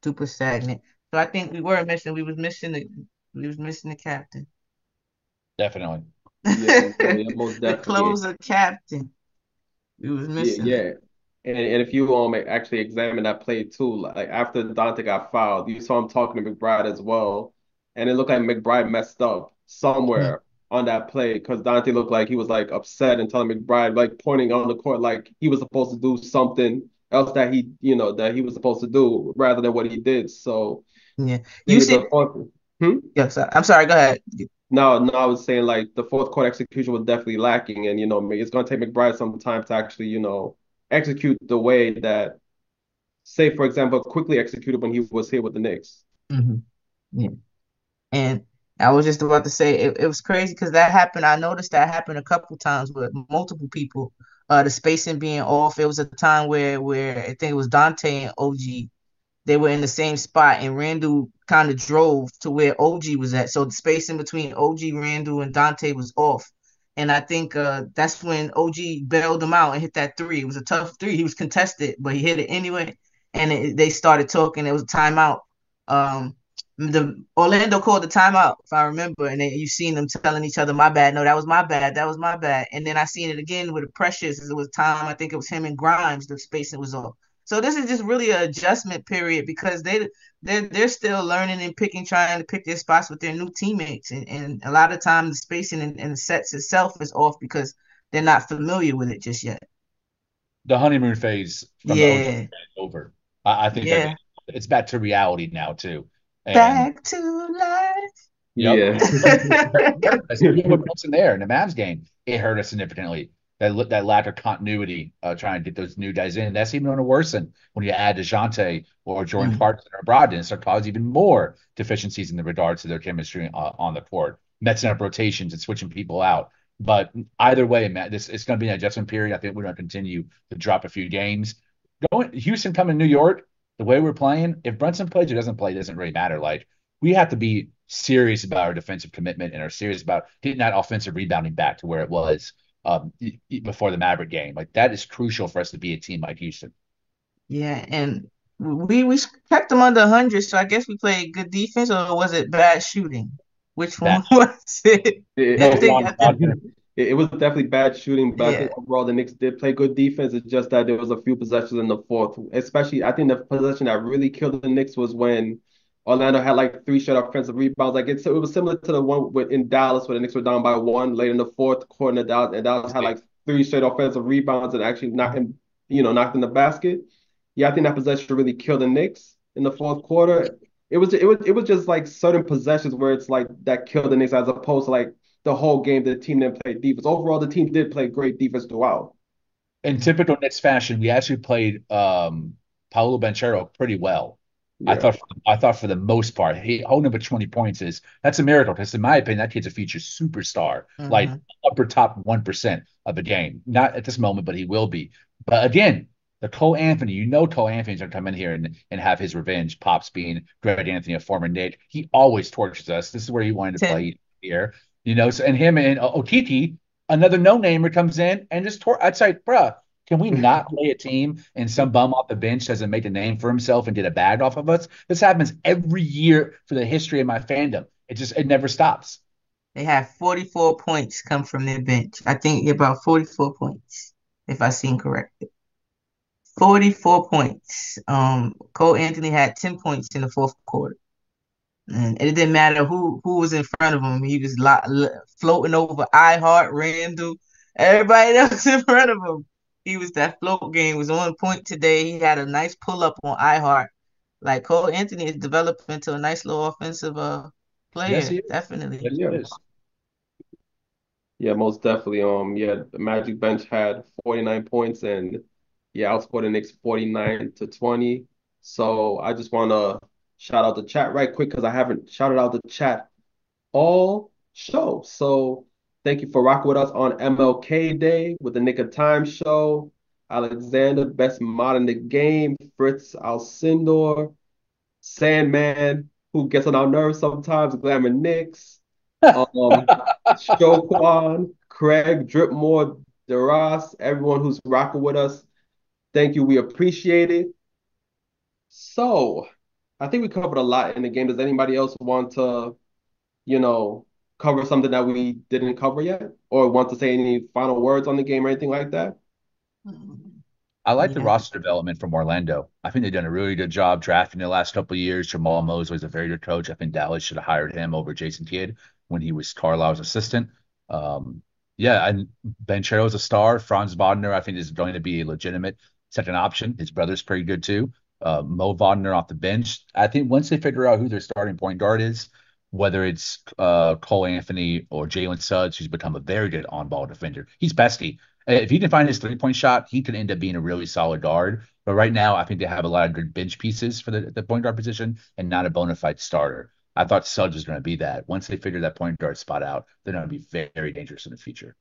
E: super stagnant. So I think we were missing. We was missing the we was missing the captain.
D: definitely. <laughs>
C: Yeah, yeah, yeah, most
E: The closer captain. We was
C: Yeah,
E: missing.
C: yeah. And and if you um actually examine that play too, like after Donte got fouled, you saw him talking to McBride as well, and it looked like McBride messed up somewhere on that play because Donte looked like he was like upset and telling McBride like pointing on the court like he was supposed to do something else that he you know that he was supposed to do rather than what he did. So
E: Yeah. You see,
C: hmm?
E: yes, I'm sorry, go ahead.
C: No, no, I was saying like the fourth quarter execution was definitely lacking, and you know it's going to take McBride some time to actually you know execute the way that, say for example, Quickley executed when he was here with the Knicks.
E: hmm Yeah. And I was just about to say it, it was crazy because that happened. I noticed that happened a couple times with multiple people. Uh, the spacing being off. It was a time where where I think it was Donte and OG. They were in the same spot, and Randle kind of drove to where OG was at. So the spacing between OG, Randle, and Donte was off. And I think uh, that's when OG bailed him out and hit that three. It was a tough three. He was contested, but he hit it anyway. And it, they started talking. It was a timeout. Um, the Orlando called the timeout, if I remember, and then you seen them telling each other, "My bad, no, that was my bad, that was my bad." And then I seen it again with the Precious. It was time. I think it was him and Grimes. The spacing was off. So this is just really an adjustment period because they they they're still learning and picking, trying to pick their spots with their new teammates, and, and a lot of time the spacing and, and the sets itself is off because they're not familiar with it just yet.
D: The honeymoon phase
E: Yeah,
D: is over. I, I think
E: yeah.
D: it's back to reality now too. And
E: Back to life.
D: yep.
C: Yeah. <laughs>
D: As we put Brunson there in the Mavs game, it hurt us significantly. That that lack of continuity, uh, trying to get those new guys in. That's even going to worsen when you add DeJounte or Jordan
E: Mhm.
D: Clarkson or Brogdon. It's going to cause even more deficiencies in the regards to their chemistry uh, on the court, messing up rotations and switching people out. But either way, man, this it's going to be an adjustment period. I think we're going to continue to drop a few games. Going Houston coming to New York, the way we're playing, if Brunson plays or doesn't play, it doesn't really matter. Like we have to be serious about our defensive commitment and are serious about getting that offensive rebounding back to where it was um, y- y- before the Maverick game. Like that is crucial for us to be a team like Houston.
E: Yeah, and we we kept them under 100, so I guess we played good defense, or was it bad shooting? Which one
D: Bad. <laughs>
E: was it?
C: It,
E: I
D: No,
E: think
D: Ron
E: I think
D: Brogdon.
C: It, it was definitely bad shooting, but I think overall the Knicks did play good defense. It's just that there was a few possessions in the fourth, especially I think the possession that really killed the Knicks was when Orlando had like three straight offensive rebounds. Like it's, it was similar to the one with, in Dallas where the Knicks were down by one late in the fourth quarter, and Dallas, and Dallas had like three straight offensive rebounds and actually knocked him, you know, knocked in the basket. Yeah, I think that possession really killed the Knicks in the fourth quarter. it was it was it was just like certain possessions where it's like that killed the Knicks as opposed to like the whole game the team didn't play defense. Overall, the team did play great defense throughout.
D: In typical Knicks fashion, we actually played um, Paolo Banchero pretty well. I thought I thought for the most part, he holding up at 20 points is that's a miracle because in my opinion, that kid's a future superstar, like
E: Mhm.
D: upper top 1% of the game. Not at this moment, but he will be. But again, the Cole Anthony, you know Cole Anthony's gonna come in here and, and have his revenge, Pops being Greg Anthony, a former Knick. He always tortures us. This is where he wanted to play here. You know, so and him and uh, Otiti, another no-namer comes in and just tor I'd say, bruh, can we not <laughs> play a team and some bum off the bench doesn't make a name for himself and get a bag off of us? This happens every year for the history of my fandom. It just it never stops.
E: They had 44 points come from their bench. I think about 44 points, if I seen correctly. 44 points. Um, Cole Anthony had 10 points in the fourth quarter. And it didn't matter who who was in front of him. He was lo- lo- floating over iHeart, Randle, everybody <laughs> else in front of him. He was that float game was on point today. He had a nice pull up on iHeart. Like Cole Anthony is developing into a nice little offensive uh player.
D: Yes, he is.
E: Definitely.
D: Yes,
C: Yeah.
D: it is.
C: Yeah, most definitely. Um, yeah, the Magic bench had 49 points and yeah, outscored the Knicks 49 to 20. So I just want to shout out the chat right quick because I haven't shouted out the chat all show. So thank you for rocking with us on MLK Day with the Knick of Time show. Alexander, best mod in the game. Fritz Alcindor, Sandman, who gets on our nerves sometimes. Glamour Knicks. Um, <laughs> Shoquan, Craig, Dripmore, DeRoss, everyone who's rocking with us. Thank you. We appreciate it. So, I think we covered a lot in the game. Does anybody else want to, you know, cover something that we didn't cover yet? Or want to say any final words on the game or anything like that?
D: I like the roster development from Orlando. I think they've done a really good job drafting the last couple of years. Jamahl Mosley was a very good coach. I think Dallas should have hired him over Jason Kidd when he was Carlisle's assistant. Um, yeah, and Banchero's a star. Franz Wagner, I think, is going to be a legitimate second option. His brother's pretty good too. Uh, Mo Wagner off the bench. I think once they figure out who their starting point guard is, whether it's uh, Cole Anthony or Jalen Suggs, who's become a very good on-ball defender. He's pesky. If he can find his three-point shot, he could end up being a really solid guard. But right now, I think they have a lot of good bench pieces for the, the point guard position and not a bona fide starter. I thought Suggs was going to be that. Once they figure that point guard spot out, they're going to be very, very dangerous in the future.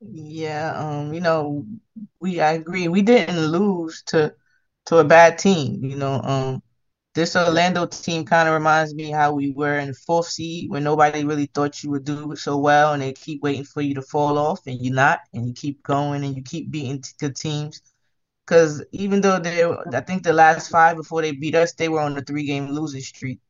E: Yeah, um, you know, we I agree. We didn't lose to to a bad team. You know, um, this Orlando team kind of reminds me how we were in fourth seed when nobody really thought you would do so well, and they keep waiting for you to fall off, and you're not, and you keep going, and you keep beating good teams. Because even though they, I think the last five before they beat us, they were on a three-game losing streak.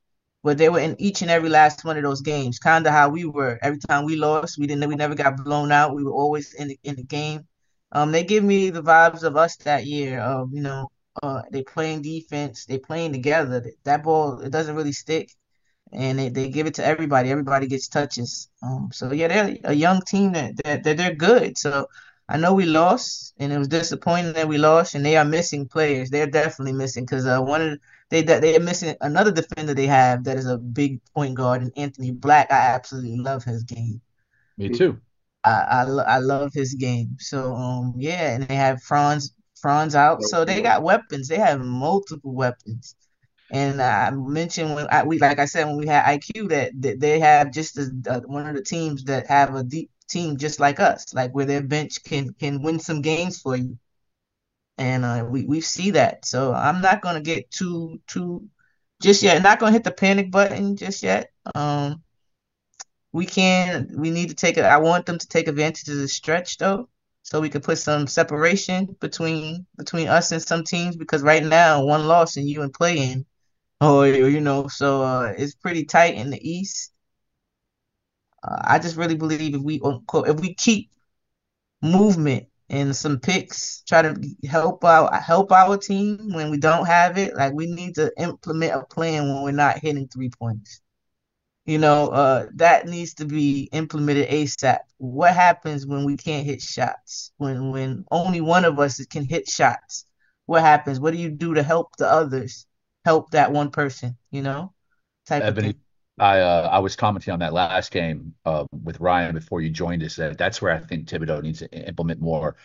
E: But they were in each and every last one of those games, kind of how we were. Every time we lost, we didn't, we never got blown out. We were always in the in the game. Um, they give me the vibes of us that year. Of you know, uh, they playing defense, they playing together. That ball, it doesn't really stick, and they, they give it to everybody. Everybody gets touches. Um, so yeah, they're a young team that that, that they're good. So I know we lost, and it was disappointing that we lost, and they are missing players. They're definitely missing because uh, one of the, they they are missing another defender they have that is a big point guard, and Anthony Black. I absolutely love his game.
D: Me too.
E: I I, I love his game. So um yeah, and they have Franz Franz out, so they got weapons. They have multiple weapons. And I mentioned when I, we like I said when we had IQ that, that they have just uh, one of the teams that have a deep team just like us, like where their bench can can win some games for you. And uh, we we see that. So I'm not gonna get too too just yet. Not gonna hit the panic button just yet. Um, we can we need to take it. I want them to take advantage of the stretch though, so we could put some separation between between us and some teams because right now one loss and you in play-in, or you know, so uh, it's pretty tight in the East. Uh, I just really believe if we if we keep movement and some picks, try to help out help our team when we don't have it. Like we need to implement a plan when we're not hitting three points. You know, uh, that needs to be implemented ASAP. What happens when we can't hit shots? When when only one of us can hit shots? What happens? What do you do to help the others? help that one person, you know, type of
D: Ebony,
E: thing.
D: I uh, I was commenting on that last game uh, with Ryan before you joined us. That that's where I think Thibodeau needs to implement more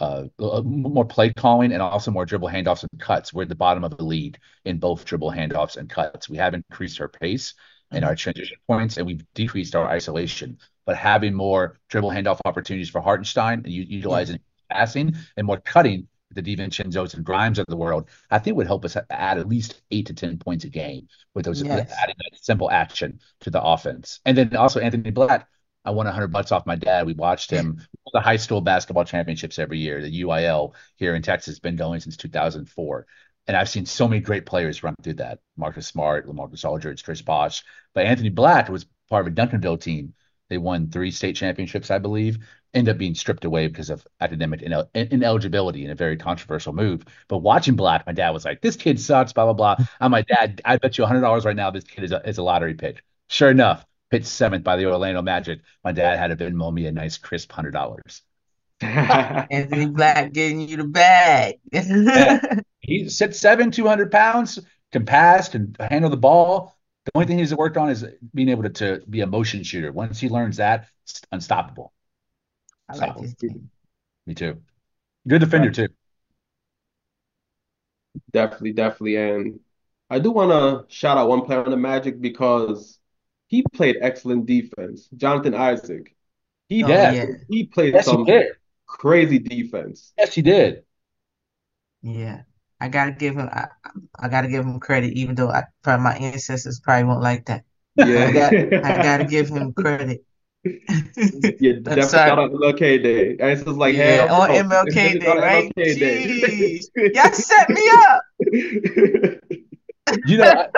D: uh, uh, more play calling and also more dribble handoffs and cuts. We're at the bottom of the lead in both dribble handoffs and cuts. We have increased our pace and our transition points, and we've decreased our isolation. But having more dribble handoff opportunities for Hartenstein and utilizing passing and more cutting the DiVincenzo's and Grimes of the world, I think would help us add at least eight to ten points a game with those
E: Yes.
D: adding that simple action to the offense. And then also Anthony Black. I won 100 bucks off my dad. We watched him <laughs> the high school basketball championships every year. The UIL here in Texas has been going since 2004. And I've seen so many great players run through that. Marcus Smart, Lamarcus Aldridge, Chris Bosh. But Anthony Black was part of a Duncanville team. They won three state championships, I believe. end up being stripped away because of academic inel- ineligibility in a very controversial move. But watching Black, my dad was like, "This kid sucks." Blah blah blah. I'm like, "Dad, I bet you $100 right now this kid is a, is a lottery pick." Sure enough, pitched seventh by the Orlando Magic. My dad had to Venmo me a nice crisp hundred dollars. <laughs>
E: Anthony Black getting you the bag. <laughs>
D: He's six seven, two hundred pounds, can pass, can handle the ball. The only thing he's worked on is being able to, to be a motion shooter. Once he learns that, it's unstoppable.
E: I like this game.
D: Me too. Good defender too.
C: Definitely, definitely. And I do want to shout out one player on the Magic because he played excellent defense. Jonathan Isaac. He
E: Oh,
D: Yeah.
E: yeah.
C: he played
D: Yes, he
C: some
D: did.
C: Crazy defense.
D: Yes, he did.
E: Yeah. I gotta give him I, I gotta give him credit, even though I probably my ancestors probably won't like that.
C: Yeah.
E: I got <laughs> I gotta give him credit.
C: Yeah, <laughs> definitely
E: sorry.
C: shout out MLK Day. And it's just like,
E: Yeah,
C: hell
E: on
C: no.
E: MLK Day,
C: on
E: right? <laughs>
C: MLK Day.
E: Jeez. Y'all set me up.
D: You know, I-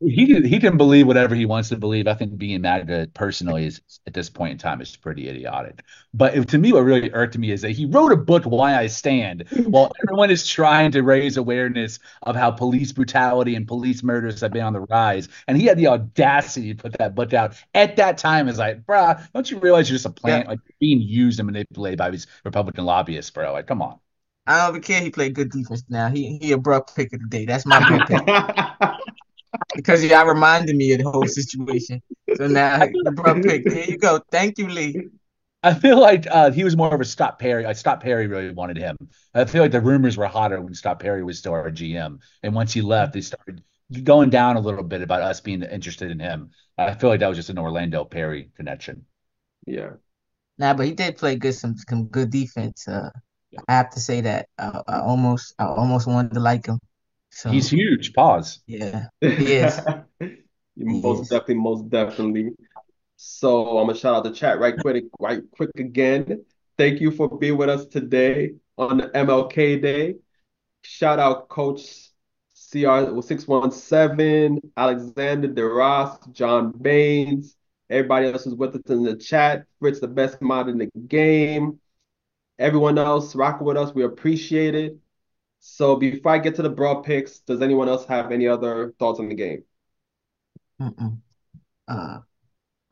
D: he can he can believe whatever he wants to believe. I think being MAGA personally is at this point in time is pretty idiotic. But it- to me, what really irked me is that he wrote a book, Why I Stand, while <laughs> everyone is trying to raise awareness of how police brutality and police murders have been on the rise. And he had the audacity to put that book out at that time. Is like, bruh, don't you realize you're just a plant
E: Yeah.
D: like being used and manipulated by these Republican lobbyists, bro? Like, come on.
E: I don't even care he played good defense now. He he a bruh pick of the day. That's my bruh pick. <laughs> Because y'all reminded me of the whole situation. So now the bruh pick. There you go. Thank you, Lee.
D: I feel like uh, he was more of a Scott Perry. Like Scott Perry really wanted him. I feel like the rumors were hotter when Scott Perry was still our GM, and once he left, they started going down a little bit about us being interested in him. I feel like that was just an Orlando Perry connection.
C: Yeah.
E: Nah, but he did play good some some good defense. Uh, I have to say that. I, I almost I almost wanted to like him. So
D: He's huge. Pause.
E: yeah. <laughs> He is.
C: Most definitely, most definitely. So I'm gonna shout out the chat right quick, right quick again. Thank you for being with us today on MLK Day. Shout out Coach CR617, Alexander DeRoss, John Baines, everybody else who's with us in the chat. Fritz, the best mod in the game. Everyone else rocking with us, we appreciate it. So before I get to the bruh picks, does anyone else have any other thoughts on the game?
E: Uh,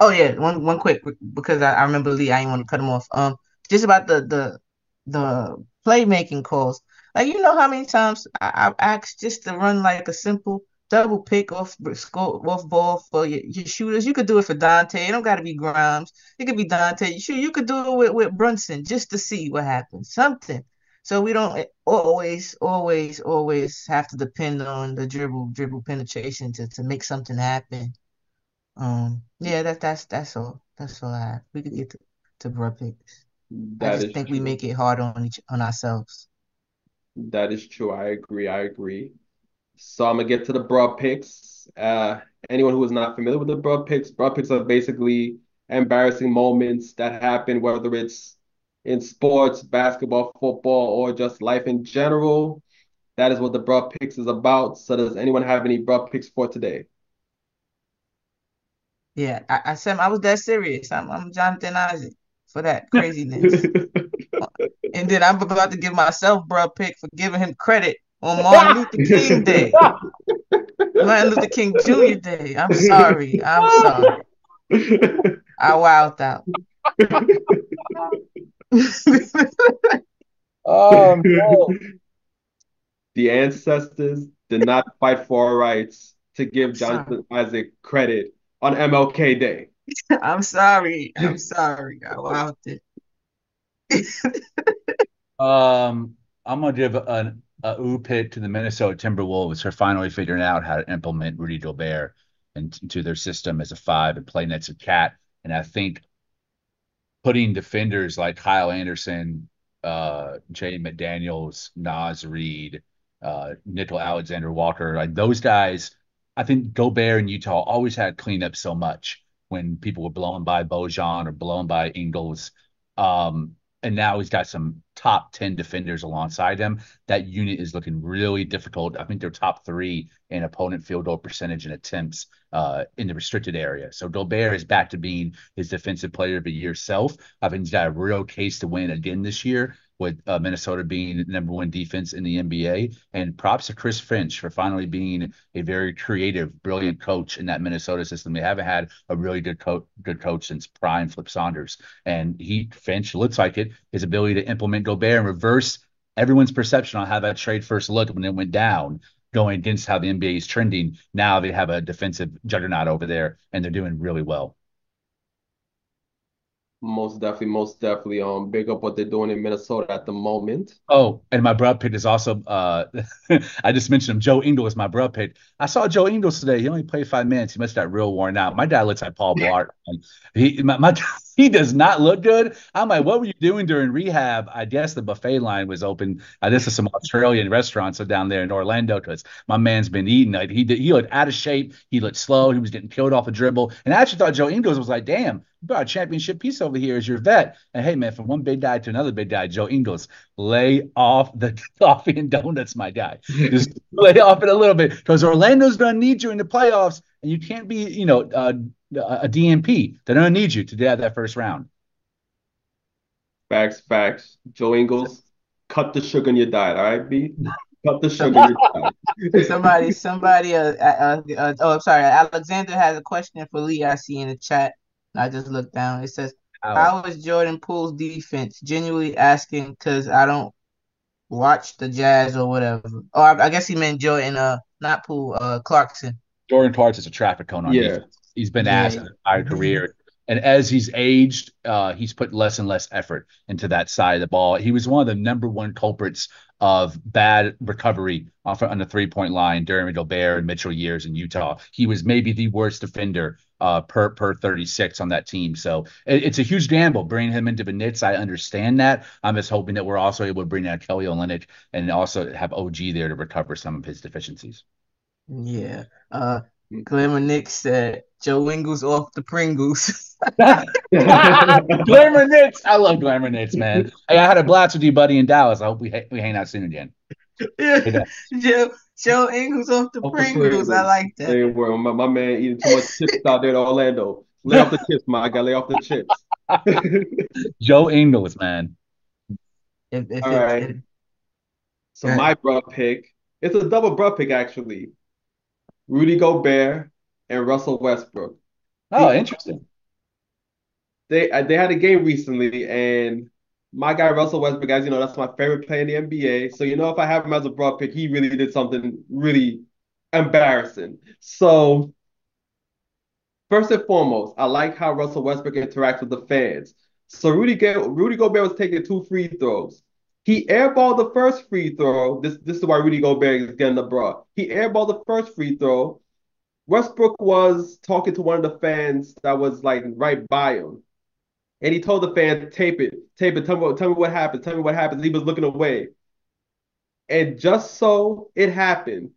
E: oh yeah, one one quick because I, I remember Lee. I didn't want to cut him off. Um, just about the the the playmaking calls. Like you know how many times I, I've asked just to run like a simple double pick off score off ball for your, your shooters. You could do it for Donte. It don't got to be Grimes. It could be Donte. Shoot, you could do it with, with Brunson just to see what happens. Something. So we don't always, always, always have to depend on the dribble, dribble penetration to, to make something happen. Um, yeah, that that's that's all. That's all I have. We could get to, to bruh picks. I just think we make it hard on each on ourselves.
C: That is true. I agree. I agree. So I'm gonna get to the bruh picks. Uh, anyone who is not familiar with the bruh picks, bruh picks are basically embarrassing moments that happen, whether it's in sports, basketball, football, or just life in general. That is what the bruh picks is about. So does anyone have any bruh picks for today?
E: Yeah, I, I said I was that serious. I'm I'm Jonathan Isaac for that <laughs> craziness. And then I'm about to give myself bruh pick for giving him credit on Martin Luther King <laughs> Day. Martin Luther King Jr. Day. I'm sorry. I'm sorry. <laughs> I wowed out. <laughs>
D: Oh no.
C: The ancestors did not fight for our rights to give
E: Sorry.
C: Jonathan Isaac credit on MLK Day. <laughs>
E: I'm sorry. I'm sorry. I wowed it. <laughs>
D: Um, I'm gonna give an a ooh pick to the Minnesota Timberwolves for finally figuring out how to implement Rudy Gobert into their system as a five and play next to KAT. And I think putting defenders like Kyle Anderson, uh, Jay McDaniels, Naz Reid, uh, Nickeil Alexander Walker, like those guys, I think Gobert in Utah always had cleanup so much when people were blown by Bojan or blown by Ingles. Um, and now he's got some top 10 defenders alongside him. That unit is looking really difficult. I think they're top three in opponent field goal percentage and attempts uh, in the restricted area. So Gobert is back to being his defensive player of the year self. I think he's got a real case to win again this year with uh, Minnesota being number one defense in the NBA. And props to Chris Finch for finally being a very creative, brilliant coach in that Minnesota system. They haven't had a really good coach, good coach since prime Flip Saunders, and he Finch looks like it. His ability to implement Gobert and reverse everyone's perception on how that trade first looked when it went down. Going against how the NBA is trending, now they have a defensive juggernaut over there, and they're doing really well.
C: Most definitely, most definitely. Um, big up what they're doing in Minnesota at the moment.
D: Oh, and my brother pick is also uh <laughs> I just mentioned him. Joe Ingles, my brother pick. I saw Joe Ingles today. He only played five minutes. He must have got real worn out. My dad looks like Paul Blart. <laughs> he my, my he does not look good. I'm like, what were you doing during rehab? I guess the buffet line was open. Uh, this is some Australian restaurants down there in Orlando because my man's been eating. Like he did, he looked out of shape. He looked slow. He was getting killed off a dribble. And I actually thought Joe Ingles was like, damn, you got a championship piece over here as your vet. And hey, man, from one big guy to another big guy, Joe Ingles, lay off the <laughs> coffee and donuts, my guy. Just <laughs> lay off it a little bit because Orlando's going to need you in the playoffs, and you can't be, you know, uh, a DNP. They don't need you to get out that first round.
C: Facts, facts. Joe Ingles, cut the sugar in your diet, all right, B? Cut the sugar in your <laughs> diet.
E: Somebody, somebody, uh, uh, uh, oh, I'm sorry. Alexander has a question for Lee. I see in the chat. I just looked down. It says, "How is Jordan Poole's defense?" Genuinely asking because I don't watch the Jazz or whatever. Oh, I, I guess he meant Jordan, uh, not Poole, uh, Clarkson.
D: Jordan Clarkson is a traffic cone on
C: Yeah.
D: defense. He's been
E: Yeah.
D: asked his entire career. And as he's aged, uh, he's put less and less effort into that side of the ball. He was one of the number one culprits of bad recovery off on the three point line during Gobert and Mitchell years in Utah. He was maybe the worst defender uh, per per 36 on that team. So it, it's a huge gamble bringing him into the Knicks. I understand that. I'm just hoping that we're also able to bring out Kelly Olynyk and also have OG there to recover some of his deficiencies.
E: Yeah. Uh, Glamour Nick said Joe Ingles off the Pringles. <laughs>
D: Glamour Knicks. I love Glamour Knicks, man. Hey, I had a blast with you, buddy, in Dallas. I hope we ha- we hang out soon again.
E: yeah. Joe, Joe Ingles off the
C: Off the
E: Pringles. I like that.
C: Hey, well, my, my man eating too much chips out there in Orlando. Lay off the chips, man. my guy. Lay off the chips. <laughs>
D: Joe Ingles, man.
E: If, if
C: All
E: it-
C: right.
E: if-
C: So
E: Right.
C: my bruh pick, it's a double bruh pick actually. Rudy Gobert and Russell Westbrook.
D: Oh, interesting.
C: They uh, they had a game recently, and my guy Russell Westbrook, as you know, that's my favorite player in the NBA. So you know, if I have him as a bruh pick, he really did something really embarrassing. So first and foremost, I like how Russell Westbrook interacts with the fans. So Rudy Go Rudy Gobert was taking two free throws. He airballed the first free throw. This this is why Rudy Gobert is getting the bra. He airballed the first free throw. Westbrook was talking to one of the fans that was like right by him. And he told the fan, tape it, tape it, tell me what, tell me what happens, tell me what happens. He was looking away. And just so it happened,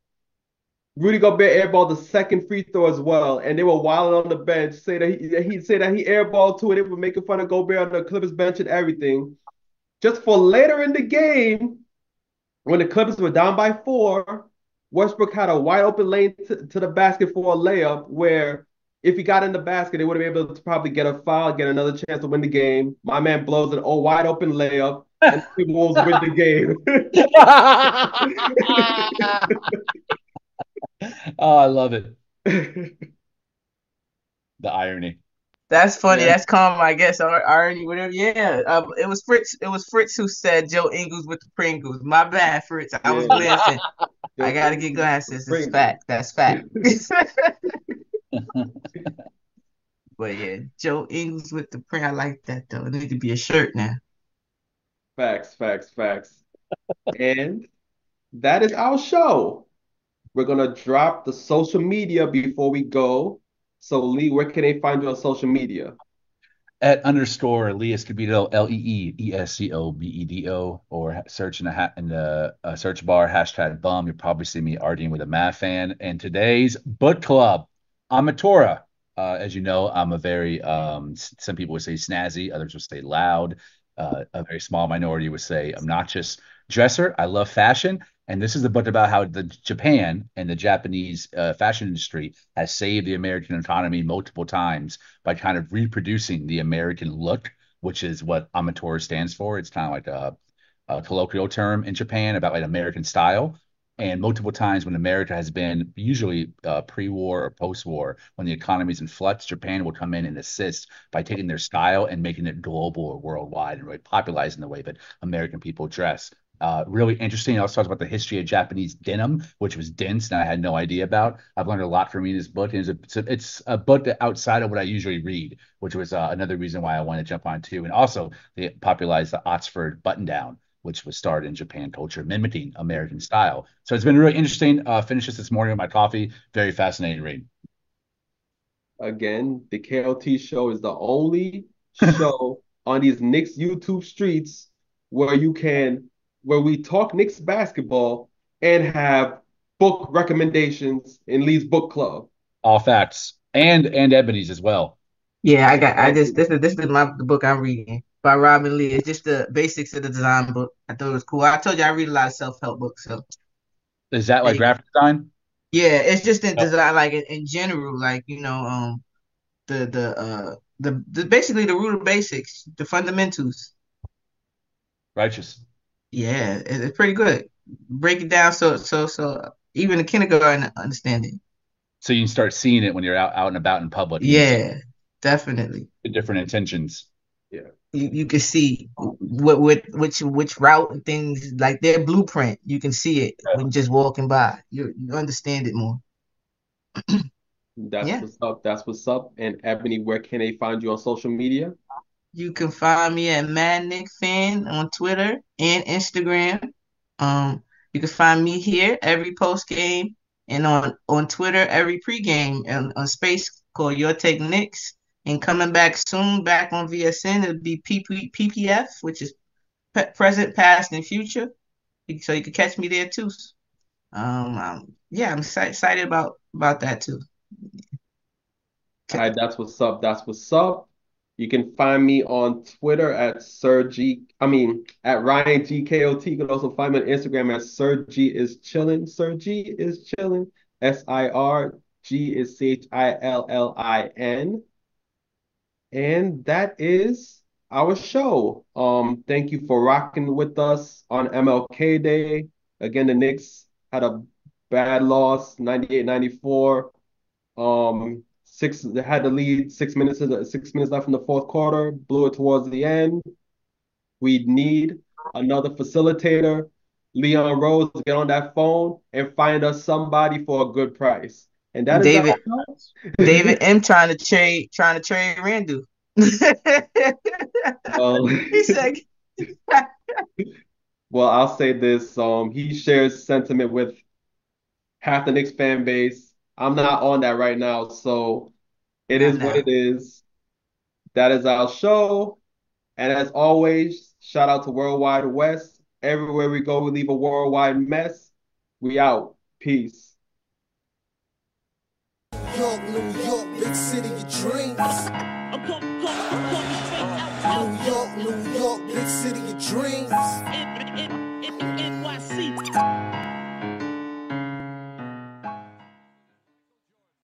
C: Rudy Gobert airballed the second free throw as well, and they were wilding on the bench, say that he he said that he airballed to it. They were making fun of Gobert on the Clippers bench and everything. Just for later in the game, when the Clippers were down by four, Westbrook had a wide open lane to, to the basket for a layup where if he got in the basket, they would have been able to probably get a foul, get another chance to win the game. My man blows an all wide open layup, and the Wolves win the game. <laughs>
D: oh, I love it. <laughs> The irony.
E: That's funny.
C: Yeah.
E: That's calm, I guess. Or already, whatever. Yeah. Um, it was Fritz. It was Fritz who said Joe Ingles with the Pringles. My bad, Fritz. I was
C: Yeah.
E: glancing. <laughs> I gotta get glasses. It's fact. That's fact. <laughs> But yeah, Joe Ingles with the print. I like that though. It need to be a shirt now.
C: Facts, facts, facts. And that is our show. We're gonna drop the social media before we go. So Lee, where can they find you on social media?
D: At underscore Lee Escobedo, L E E E S C O B E D O, or search in the ha- in the uh, search bar hashtag bum. You'll probably see me arguing with a math fan. And today's book club, Ametora. Uh, as you know, I'm a very um, some people would say snazzy, others would say loud. Uh, a very small minority would say obnoxious dresser. I love fashion, and this is a book about how the Japan and the Japanese uh, fashion industry has saved the American economy multiple times by kind of reproducing the American look, which is what Ametora stands for. It's kind of like a, a colloquial term in Japan about like American style. And multiple times when America has been usually uh, pre-war or post-war, when the economy is in flux, Japan will come in and assist by taking their style and making it global or worldwide and really popularizing the way that American people dress. Uh, really interesting. It also talks about the history of Japanese denim, which was dense and I had no idea about. I've learned a lot from reading this book. And it's a, it's a, it's a book that outside of what I usually read, which was uh, another reason why I wanted to jump on too. And also, they popularized the Oxford button down, which was started in Japan culture, mimicking American style. So it's been really interesting. Uh, finished this this morning with my coffee. Very fascinating read.
C: Again, the KOT show is the only show <laughs> on these Knicks YouTube streets where you can where we talk Knicks basketball and have book recommendations in Lee's book club.
D: All facts and and Ebony's as well.
E: Yeah, I got. I just this is this is my the book I'm reading by Robin Lee. It's just the basics of the design book. I thought it was cool. I told you I read a lot of self help books, so
D: Is that like
E: Hey.
D: graphic design?
E: yeah, it's just in
D: Yeah.
E: design, like in, in general, like you know, um, the the uh the, the basically the root of basics, the fundamentals.
D: Righteous.
E: Yeah, it's pretty good. Break it down so so so even the kindergarten understand it.
D: So you can start seeing it when you're out, out and about in public.
E: Yeah, definitely.
D: Different intentions. Yeah.
E: You, you can see what what which which route and things like their blueprint. You can see it when just walking by. You you understand it more.
C: That's
E: Yeah.
C: what's up. That's what's up. And Ebony, where can they find you on social media?
E: You can find me at Mad Nick on Twitter and Instagram. Um, you can find me here every post game and on on Twitter every pregame and on space called Your Take Knicks. And coming back soon, back on VSN, it'll be PP, PPF, which is present, past, and future. So you can catch me there too. Um, um yeah, I'm excited about about that too.
C: All right, that's what's up. That's what's up. You can find me on Twitter at Sir G. I mean, at Ryan GKOT. You can also find me on Instagram at Sir G is chilling. Sir G is chilling. S I R G is C H I L L I N. And that is our show. Um, thank you for rocking with us on MLK Day. Again, the Knicks had a bad loss, 98-94. Um, six they had the lead six minutes six minutes left in the fourth quarter, blew it towards the end. We need another facilitator. Leon Rose, get on that phone and find us somebody for a good price. And that is
E: David- <laughs> David M trying to trade trying to trade Randle. <laughs> <laughs>
C: Um,
E: He said
C: Well, I'll say this. Um, he shares sentiment with half the Knicks fan base. I'm not on that right now, so it is what it is. That is our show. And as always, shout out to Worldwide West. Everywhere we go, we leave a worldwide mess. We out. Peace.